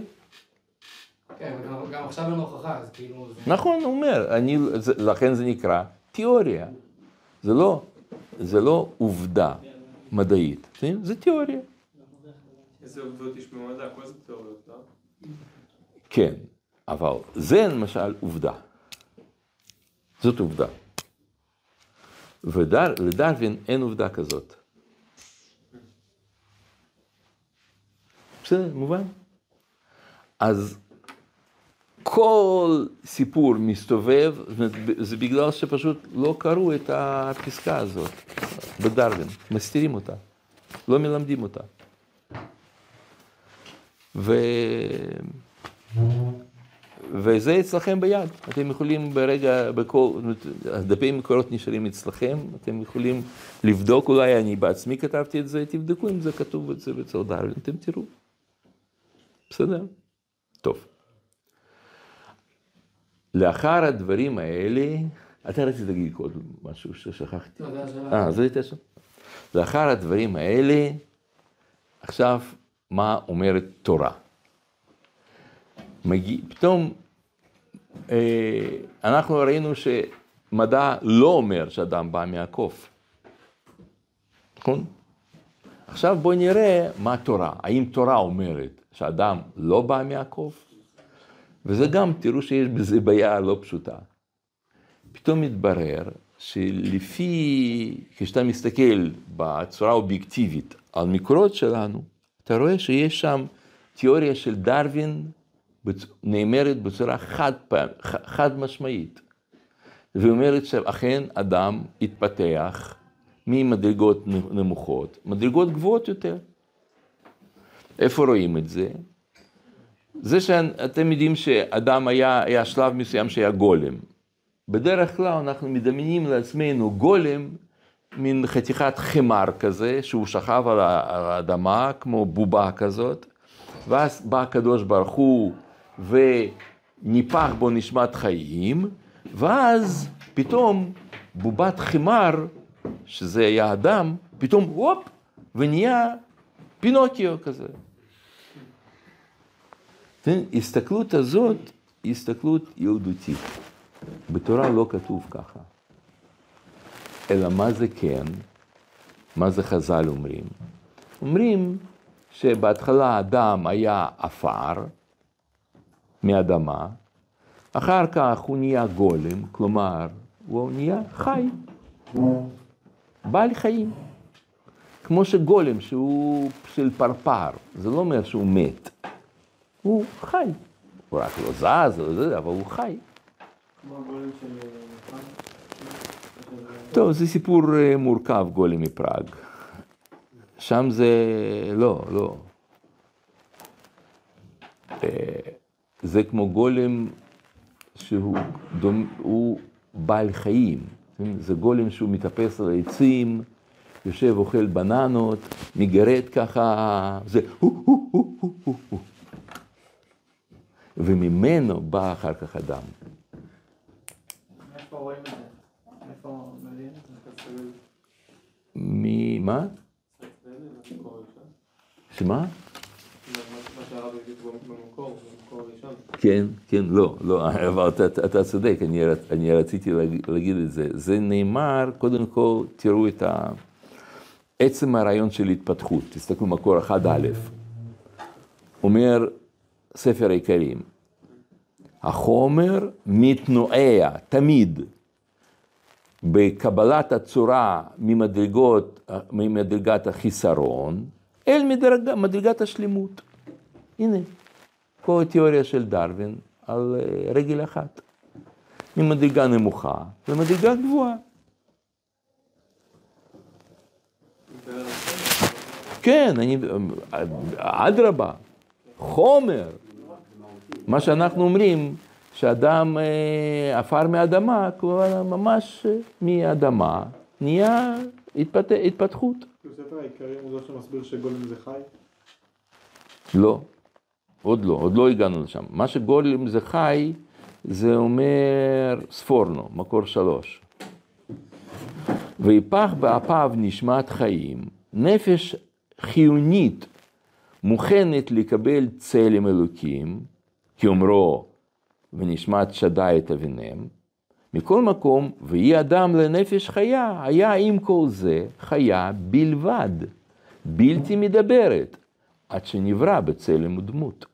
כן, גם עכשיו אין הוכחה, אז כאילו... זה- נכון, הוא אומר, אני, זה, לכן זה נקרא תיאוריה. זה לא, זה לא עובדה מדעית? זה תיאוריה. איזה עובדות יש במדע, כל זה תיאוריות, לא? כן, אבל זה למשל עובדה. זאת עובדה. ולדרווין אין עובדה כזאת. בסדר, מובן? אז כל סיפור מסתובב, זה בגלל שפשוט לא קראו את הפסקה הזאת בדרווין, מסתירים אותה, לא מלמדים אותה. ו... וזה אצלכם ביד, אתם יכולים ברגע, בכל, הדפי מקורות נשארים אצלכם, אתם יכולים לבדוק, אולי אני בעצמי כתבתי את זה, תבדקו אם זה כתוב את זה בצור דרווין, אתם תראו. בסדר? טוב. לאחר הדברים האלה, אתה רצית להגיד עוד משהו ששכחתי. לא. אה, זה הייתה שם. לאחר הדברים האלה, עכשיו, מה אומרת תורה? מגיע, פתאום אה, אנחנו ראינו שמדע לא אומר שאדם בא מהקוף, נכון? עכשיו בואו נראה מה תורה, האם תורה אומרת שאדם לא בא מהקוף? וזה גם, תראו שיש בזה בעיה לא פשוטה. פתאום מתברר שלפי, כשאתה מסתכל בצורה אובייקטיבית על מקורות שלנו, אתה רואה שיש שם תיאוריה של דרווין נאמרת בצורה חד, פעם, חד משמעית. ואומרת שאכן אדם התפתח ממדרגות נמוכות, מדרגות גבוהות יותר. איפה רואים את זה? זה שאתם יודעים שאדם היה, היה שלב מסוים שהיה גולם. בדרך כלל אנחנו מדמיינים לעצמנו גולם, מין חתיכת חמר כזה, שהוא שכב על האדמה כמו בובה כזאת, ואז בא הקדוש ברוך הוא וניפח בו נשמת חיים, ואז פתאום בובת חמר, שזה היה אדם, פתאום הופ, ונהיה פינוקיו כזה. כן, הסתכלות הזאת היא הסתכלות ילדותית. בתורה לא כתוב ככה. אלא מה זה כן? מה זה חז"ל אומרים? אומרים שבהתחלה האדם היה עפר מאדמה, אחר כך הוא נהיה גולם, כלומר, הוא נהיה חי, בעל חיים. כמו שגולם שהוא של פרפר, זה לא אומר שהוא מת, הוא חי. הוא רק לא זז, לא אבל הוא חי. כמו הגולם של... טוב, זה סיפור אה, מורכב, גולם מפראג. שם זה, לא, לא. זה כמו גולם שהוא דומ, הוא בעל חיים. כן? זה גולם שהוא מטפס על העצים, יושב, אוכל בננות, מגרד ככה, זה הו הו הו הו הו הו. וממנו בא אחר כך אדם. איפה רואים את זה? איפה מביאים את זה? ממה? מה שקורה ראשון? שמה? מה שהרב הביא במקור. כן, כן, לא, לא, אבל אתה, אתה- צודק, אני, אני רציתי להגיד את זה. זה נאמר, קודם כל, תראו את ה... עצם הרעיון של התפתחות, תסתכלו מקור 1א, אומר ספר העיקרים, החומר מתנועע תמיד בקבלת הצורה ממדרגות, ממדרגת החיסרון אל מדרג, מדרגת השלמות. הנה, כל התיאוריה של דרווין על אה, רגל אחת, ממדרגה נמוכה למדרגה גבוהה. כן, אני, אדרבה, חומר. מה שאנחנו אומרים, שאדם אה, עפר מאדמה, כלומר ממש מאדמה, נהיה התפת... התפתחות. ספר העיקרים הוא זה שמסביר שגולם זה חי? לא, עוד לא, עוד לא הגענו לשם. מה שגולם זה חי, זה אומר ספורנו, מקור שלוש. ויפח באפיו נשמת חיים, נפש חיונית מוכנת לקבל צלם אלוקים, כאומרו, ונשמת שדי את אבינם. מכל מקום, ויהי אדם לנפש חיה, היה עם כל זה חיה בלבד, בלתי מדברת, עד שנברא בצלם ודמות.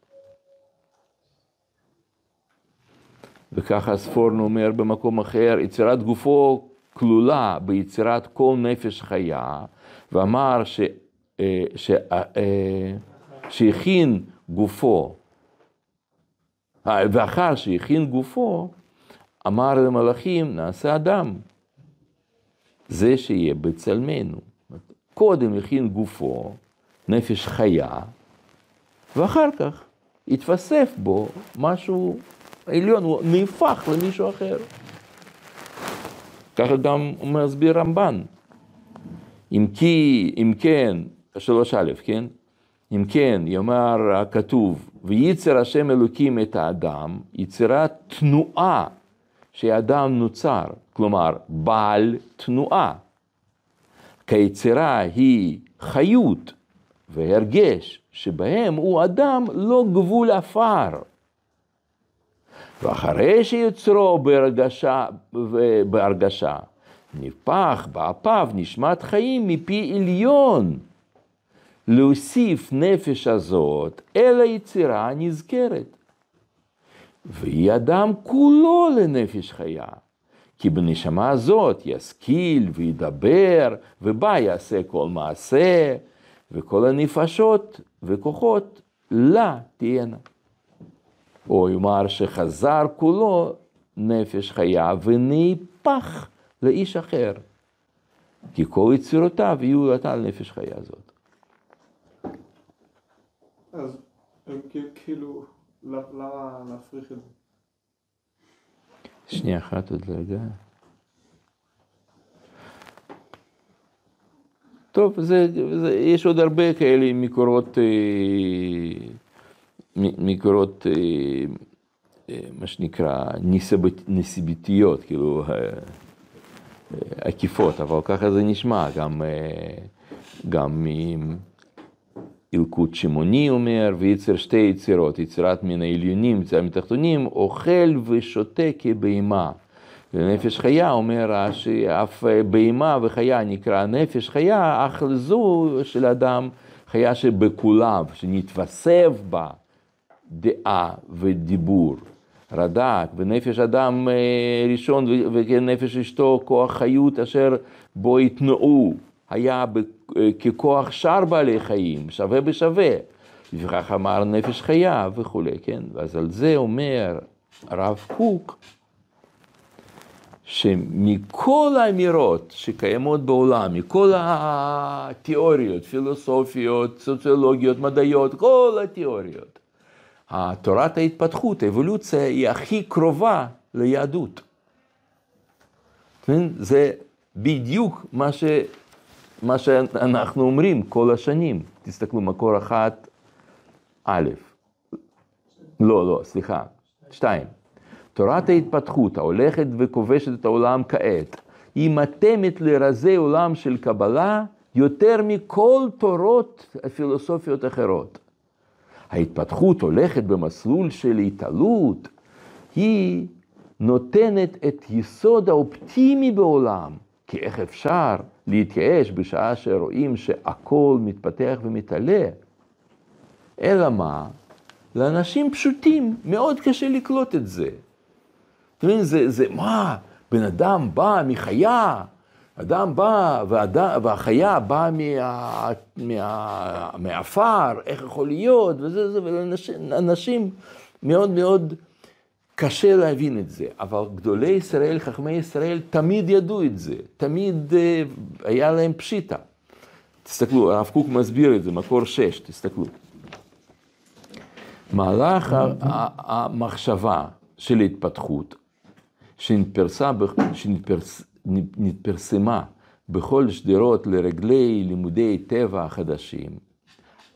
וככה הספורנו אומר במקום אחר, יצירת גופו כלולה ביצירת כל נפש חיה, ואמר ש, אה, ש, אה, אה, שהכין גופו, ואחר שהכין גופו, אמר למלאכים, נעשה אדם. זה שיהיה בצלמנו. קודם הכין גופו, נפש חיה, ואחר כך התווסף בו משהו עליון, הוא נהפך למישהו אחר. ככה גם מסביר רמב"ן. אם כי, אם כן, שלוש א', כן? אם כן, יאמר הכתוב, וייצר השם אלוקים את האדם, יצירת תנועה שהאדם נוצר, כלומר, בעל תנועה. כי היצירה היא חיות והרגש, שבהם הוא אדם לא גבול עפר. ואחרי שיוצרו בהרגשה, בהרגשה נפח באפיו נשמת חיים מפי עליון. להוסיף נפש הזאת אל היצירה הנזכרת. והיא אדם כולו לנפש חיה. כי בנשמה הזאת ישכיל וידבר, ובה יעשה כל מעשה, וכל הנפשות וכוחות לה תהיינה. או יאמר שחזר כולו נפש חיה ונהפך לאיש אחר. כי כל יצירותיו יהיו אתה לנפש חיה הזאת. אז כאילו, למה להפריך את זה? שנייה אחת עוד רגע. טוב, זה, זה, יש עוד הרבה כאלה מקורות, אה, מקורות, אה, אה, מה שנקרא, נסיבתיות, כאילו, עקיפות, אבל ככה זה נשמע, גם, גם אלקוט שמעוני אומר, ויצר שתי יצירות, יצירת מן העליונים, יצירת מתחתונים, אוכל ושותה כבהמה. ונפש חיה אומר שאף בהמה וחיה נקרא נפש חיה, אך זו של אדם חיה שבכוליו, שנתווסף בה דעה ודיבור. רד"ק, ונפש אדם ראשון ונפש אשתו כוח חיות אשר בו יתנאו, היה ככוח שאר בעלי חיים, שווה בשווה. לפיכך אמר נפש חיה וכולי, כן? אז על זה אומר הרב קוק, שמכל האמירות שקיימות בעולם, מכל התיאוריות, פילוסופיות, סוציולוגיות, מדעיות, כל התיאוריות, תורת ההתפתחות, האבולוציה, היא הכי קרובה ליהדות. זה בדיוק מה, ש, מה שאנחנו אומרים כל השנים. תסתכלו, מקור אחת, א', לא, לא, סליחה, שתיים. תורת ההתפתחות ההולכת וכובשת את העולם כעת, היא מתמת לרזי עולם של קבלה יותר מכל תורות פילוסופיות אחרות. ההתפתחות הולכת במסלול של התעלות, היא נותנת את יסוד האופטימי בעולם, כי איך אפשר להתייאש בשעה שרואים שהכל מתפתח ומתעלה? אלא מה? לאנשים פשוטים מאוד קשה לקלוט את זה. אתם מבינים, זה, זה מה? בן אדם בא מחיה, אדם בא ואדם, והחיה באה מה, מה, מהעפר, איך יכול להיות, וזה, זה, ולאנשים מאוד מאוד קשה להבין את זה, אבל גדולי ישראל, חכמי ישראל, תמיד ידעו את זה, תמיד uh, היה להם פשיטה. תסתכלו, הרב קוק מסביר את זה, מקור 6, תסתכלו. מהלך המחשבה של התפתחות שנתפרסמה בכל שדרות לרגלי לימודי טבע החדשים,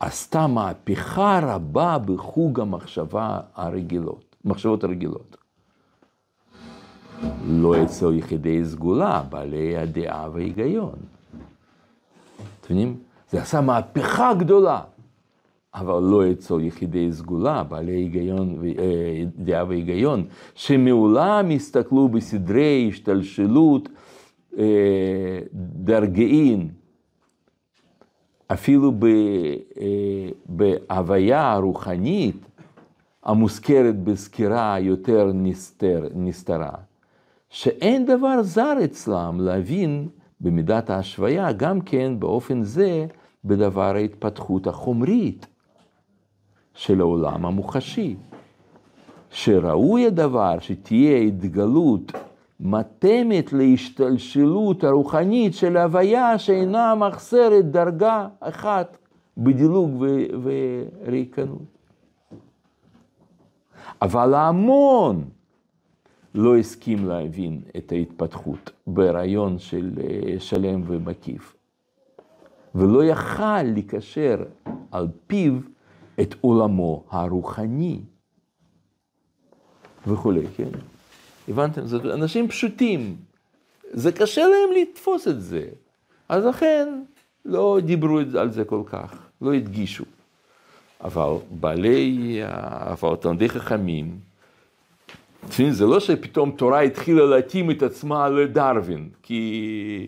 עשתה מהפכה רבה בחוג המחשבה הרגילות, מחשבות הרגילות. לא אצל יחידי סגולה, בעלי הדעה וההיגיון. אתם מבינים? זה עשה מהפכה גדולה. אבל לא אצל יחידי סגולה, בעלי היגיון, אה, דעה והיגיון, שמעולם הסתכלו בסדרי השתלשלות אה, דרגאין, אפילו אה, בהוויה הרוחנית המוזכרת בסקירה יותר נסתר, נסתרה, שאין דבר זר אצלם להבין במידת ההשוויה, גם כן באופן זה בדבר ההתפתחות החומרית. של העולם המוחשי. שראוי הדבר שתהיה התגלות מתאמת להשתלשלות הרוחנית של הוויה שאינה מחסרת דרגה אחת בדילוג ו- וריקנות. אבל ההמון לא הסכים להבין את ההתפתחות ברעיון של אה, שלם ומקיף, ולא יכל לקשר על פיו את עולמו הרוחני וכולי, כן? הבנתם? זאת אנשים פשוטים, זה קשה להם לתפוס את זה, אז לכן לא דיברו על זה כל כך, לא הדגישו. אבל בעלי, אבל תלמידי חכמים, זה לא שפתאום תורה התחילה להתאים את עצמה לדרווין, כי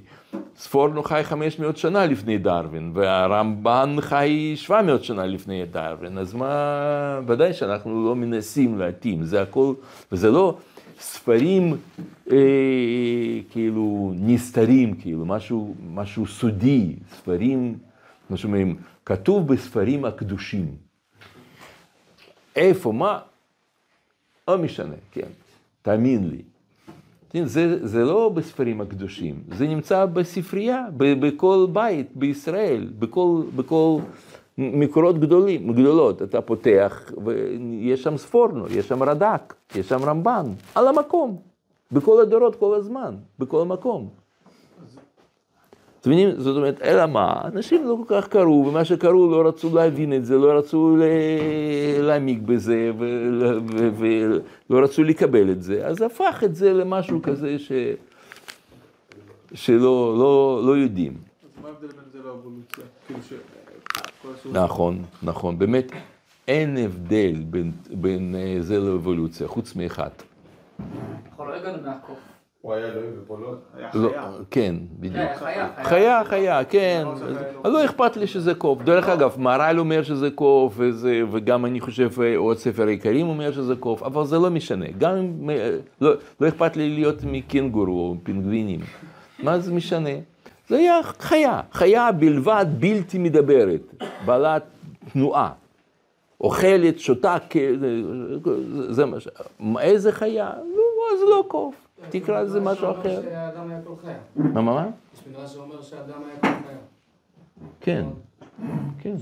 ספורנו חי 500 שנה לפני דרווין, והרמב"ן חי 700 שנה לפני דרווין, אז מה, ודאי שאנחנו לא מנסים להתאים, זה הכל, וזה לא ספרים אה, כאילו נסתרים, כאילו משהו, משהו סודי, ספרים, מה שאומרים, כתוב בספרים הקדושים. איפה, מה? לא משנה, כן, תאמין לי. זה, זה לא בספרים הקדושים, זה נמצא בספרייה, בכל בית בישראל, בכל, בכל מקורות גדולים, גדולות. אתה פותח ויש שם ספורנו, יש שם רד"ק, יש שם רמב"ן, על המקום, בכל הדורות, כל הזמן, בכל מקום. מבינים? זאת אומרת, אלא מה? אנשים לא כל כך קראו, ומה שקראו לא רצו להבין את זה, לא רצו להעמיק בזה, ולא רצו לקבל את זה, אז הפך את זה למשהו כזה ש... שלא לא, לא יודעים. אז מה ההבדל בין זה לאבולוציה? כאילו. נכון, נכון, באמת אין הבדל בין, בין אה, זה לאבולוציה, חוץ מאחד. אנחנו לא הגענו מהקוף. הוא היה אלוהים ופה לא? היה לא, חיה. כן, בדיוק. כן, חיה, חיה, חיה, כן. לא, לא. אז לא אכפת לי שזה קוף. דרך אגב, מהר"ל אומר שזה קוף, וגם אני חושב אה, עוד ספר העיקרים אומר שזה קוף, אבל זה לא משנה. גם אם אה, לא לא אכפת לי להיות מקנגורו או פינגווינים. מה זה משנה? זה היה חיה, חיה בלבד בלתי מדברת, בעלת תנועה. אוכלת, שותה, זה- מה ש... איזה חיה? לא, אז לא קוף. תקרא לזה יש משהו מדרש אחר. שאומר שהאדם היה כל חיה. מה, מה, מה? יש מדרש שאומר שהאדם היה כל חיה. כן, כן.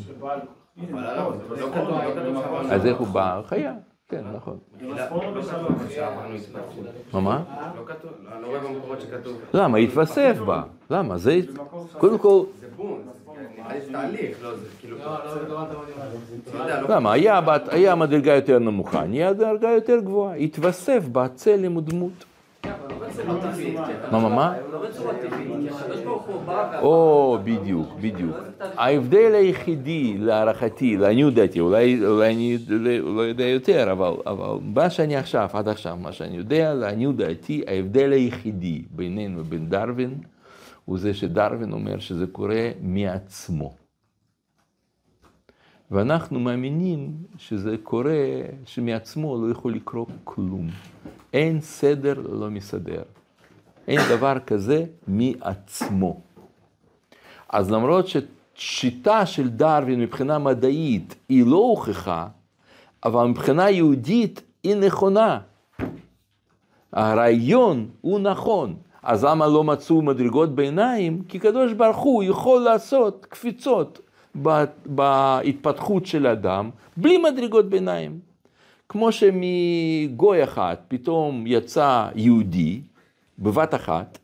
הרב, זה לא לא אז איך הוא בא? חיה, כן, נכון. מה, מה? לא כתוב, אני לא רואה במקורות שכתוב. למה? התווסף בה. למה? זה... קודם כל, למה? היה מדרגה יותר נמוכה, נהיה דרגה יותר גבוהה. התווסף בה צלם ודמות. מה, מה, מה? הוא- לא. או, בדיוק, בדיוק. ההבדל היחידי, להערכתי, לעניות דעתי, אולי, אולי אני לא לא יודע יותר, אבל, אבל מה שאני עכשיו, עד עכשיו, מה שאני יודע, לעניות דעתי, ההבדל היחידי בינינו ובין דרווין, הוא זה שדרווין אומר שזה קורה מעצמו. ואנחנו מאמינים שזה קורה, שמעצמו לא יכול לקרות כלום. אין סדר לא מסדר. אין דבר כזה מעצמו. אז למרות ששיטה של דרווין מבחינה מדעית היא לא הוכחה, אבל מבחינה יהודית היא נכונה. הרעיון הוא נכון. אז למה לא מצאו מדרגות ביניים? כי קדוש ברוך הוא יכול לעשות קפיצות בהתפתחות של אדם בלי מדרגות ביניים. כמו שמגוי אחד פתאום יצא יהודי בבת אחת,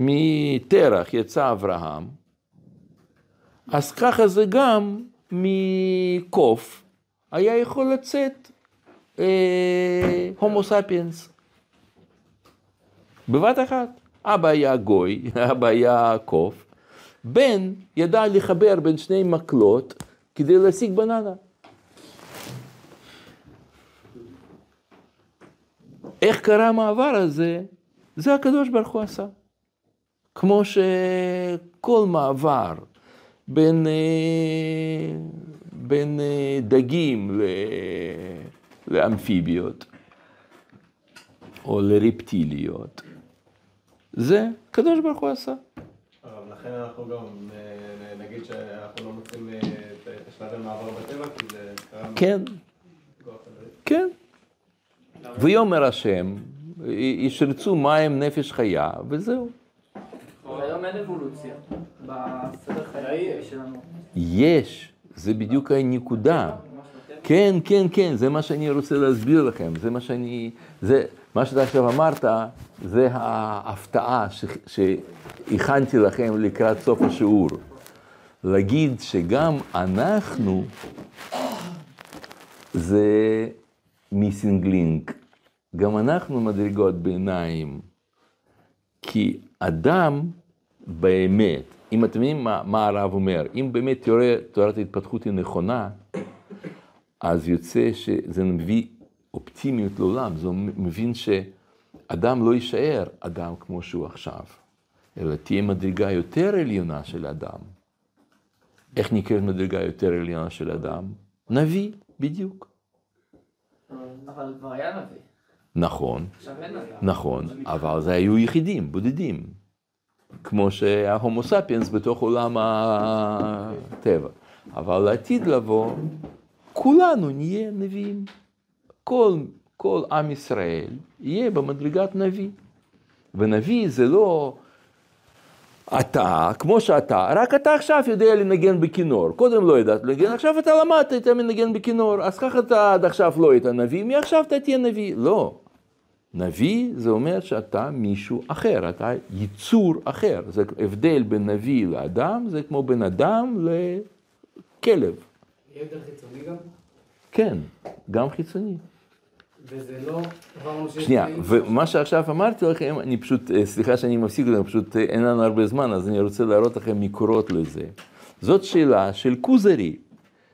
מטרח יצא אברהם, אז ככה זה גם מקוף היה יכול לצאת אה, הומו ספיאנס. בבת אחת. אבא היה גוי, אבא היה קוף, בן ידע לחבר בין שני מקלות כדי להשיג בננה. איך קרה המעבר הזה? זה הקדוש ברוך הוא עשה. כמו שכל מעבר בין, אה, בין אה, דגים לאמפיביות או לרפטיליות, זה הקדוש ברוך הוא עשה. לכן אנחנו גם אה, נגיד שאנחנו לא מוצאים אה, את השלב המעבר בטבע, כי זה קרה... כן. כן. ויאמר השם, ישרצו מים נפש חיה, וזהו. אבל היום אין אבולוציה. בסדר חיי שלנו. יש, זה בדיוק הנקודה. כן, כן, כן, זה מה שאני רוצה להסביר לכם, זה מה שאני, זה, מה שאתה עכשיו אמרת, זה ההפתעה שהכנתי לכם לקראת סוף השיעור. להגיד שגם אנחנו, זה מיסינג לינק, גם אנחנו מדרגות ביניים, כי אדם באמת, אם אתם מבינים מה, מה הרב אומר, אם באמת תיאוריית ההתפתחות היא נכונה, אז יוצא שזה מביא אופטימיות לעולם, זה מבין שאדם לא יישאר אדם כמו שהוא עכשיו, אלא תהיה מדרגה יותר עליונה של אדם. איך נקראת מדרגה יותר עליונה של אדם? נביא, בדיוק. אבל כבר היה נביא. נכון. נכון, אבל זה היו יחידים, בודדים. כמו שההומו ספיאנס בתוך עולם הטבע. אבל לעתיד לבוא, כולנו נהיה נביאים. כל, כל עם ישראל יהיה במדרגת נביא. ונביא זה לא אתה, כמו שאתה, רק אתה עכשיו יודע לנגן בכינור. קודם לא ידעת לנגן, עכשיו אתה למדת את לנגן בכינור, אז ככה אתה עד עכשיו לא היית נביא, מעכשיו אתה תהיה נביא. לא. נביא זה אומר שאתה מישהו אחר, אתה יצור אחר. זה הבדל בין נביא לאדם, זה כמו בין אדם לכלב. יהיה יותר חיצוני גם, כן, גם חיצוני. וזה לא. שנייה, ומה שעכשיו אמרתי לכם, אני פשוט, אה, סליחה שאני מפסיק אתכם, פשוט אה, אין לנו הרבה זמן, אז אני רוצה להראות לכם מקורות לזה. זאת שאלה של כוזרי,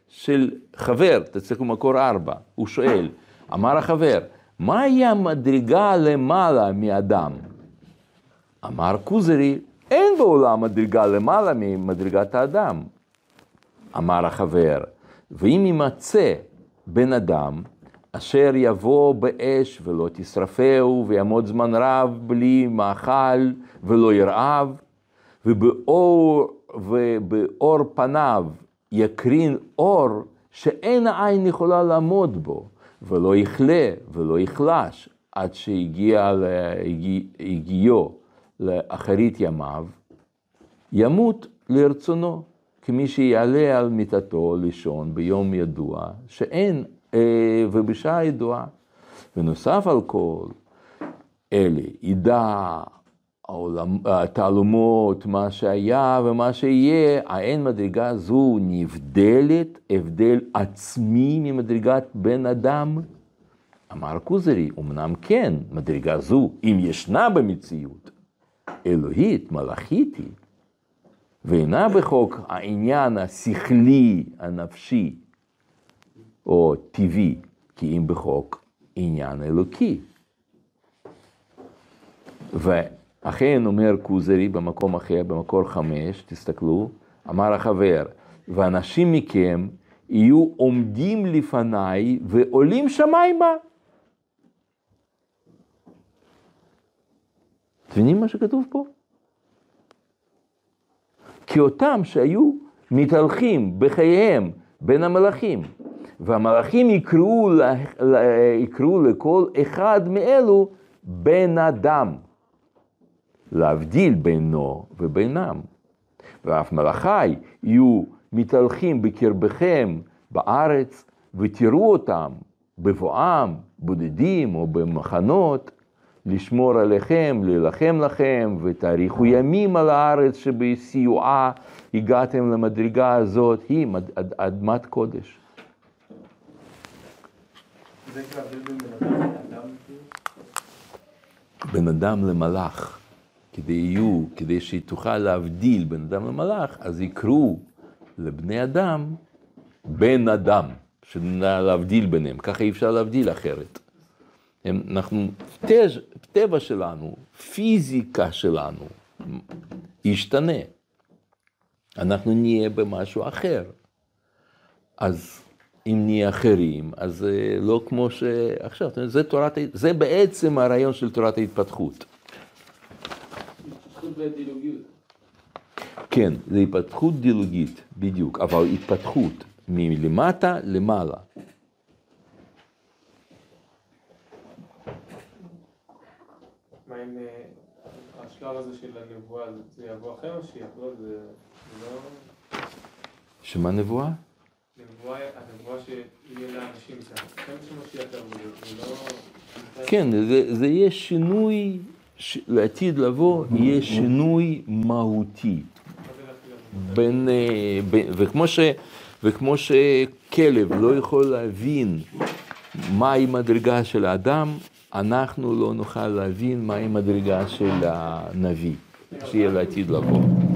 של חבר, תצטרכו מקור ארבע, הוא שואל, אמר החבר, מהי המדרגה למעלה מאדם? אמר כוזרי, אין בעולם מדרגה למעלה ממדרגת האדם. אמר החבר, ואם יימצא בן אדם אשר יבוא באש ולא תשרפהו ויעמוד זמן רב בלי מאכל ולא ירעב ובאור, ובאור פניו יקרין אור שאין העין יכולה לעמוד בו ולא יכלה ולא יחלש עד שהגיע להגיע- לאחרית ימיו ימות לרצונו, כמי שיעלה על מיטתו לישון ביום ידוע, שאין, ובשעה ידועה. ונוסף על כל אלה, ידע העולם, התעלומות, מה שהיה ומה שיהיה, האין מדרגה זו נבדלת הבדל עצמי ממדרגת בן אדם? אמר כוזרי, אמנם כן, מדרגה זו, אם ישנה במציאות, אלוהית, מלאכית היא, ואינה בחוק העניין השכלי, הנפשי, או טבעי, כי אם בחוק עניין אלוקי. ואכן אומר כוזרי במקום אחר, במקור חמש, תסתכלו, אמר החבר, ואנשים מכם יהיו עומדים לפניי ועולים שמיימה. אתם מבינים מה שכתוב פה? כי אותם שהיו מתהלכים בחייהם בין המלאכים, והמלאכים יקראו, יקראו לכל אחד מאלו בן אדם, להבדיל בינו ובינם. ואף מלאכי יהיו מתהלכים בקרבכם בארץ, ותראו אותם בבואם, בודדים או במחנות, לשמור עליכם, להילחם לכם, ותאריכו ימים על הארץ שבסיועה הגעתם למדרגה הזאת, היא אדמת קודש. בין אדם למלאך, כדי יהיו, כדי שתוכל להבדיל בין אדם למלאך, אז יקראו לבני אדם בן אדם, להבדיל ביניהם, ככה אי אפשר להבדיל אחרת. הם, אנחנו, טז, טבע שלנו, פיזיקה שלנו, ישתנה. אנחנו נהיה במשהו אחר. אז אם נהיה אחרים, אז זה לא כמו שעכשיו, זה, תורת, זה בעצם הרעיון של תורת ההתפתחות. כן, זה התפתחות דילוגית, בדיוק, אבל התפתחות מלמטה למעלה. מה. אה, השלב הזה של הנבואה, זה- יבוא אחרי משיח, לא? זה זה לא... שמה נבואה? כן, זה, זה יהיה שינוי, ש... לעתיד לבוא יהיה שינוי מהותי. בין, אה, בין, וכמו, ש, וכמו שכלב לא יכול להבין מהי מדרגה של האדם, אנחנו לא נוכל להבין מהי מדרגה של הנביא, שיהיה לעתיד לבוא.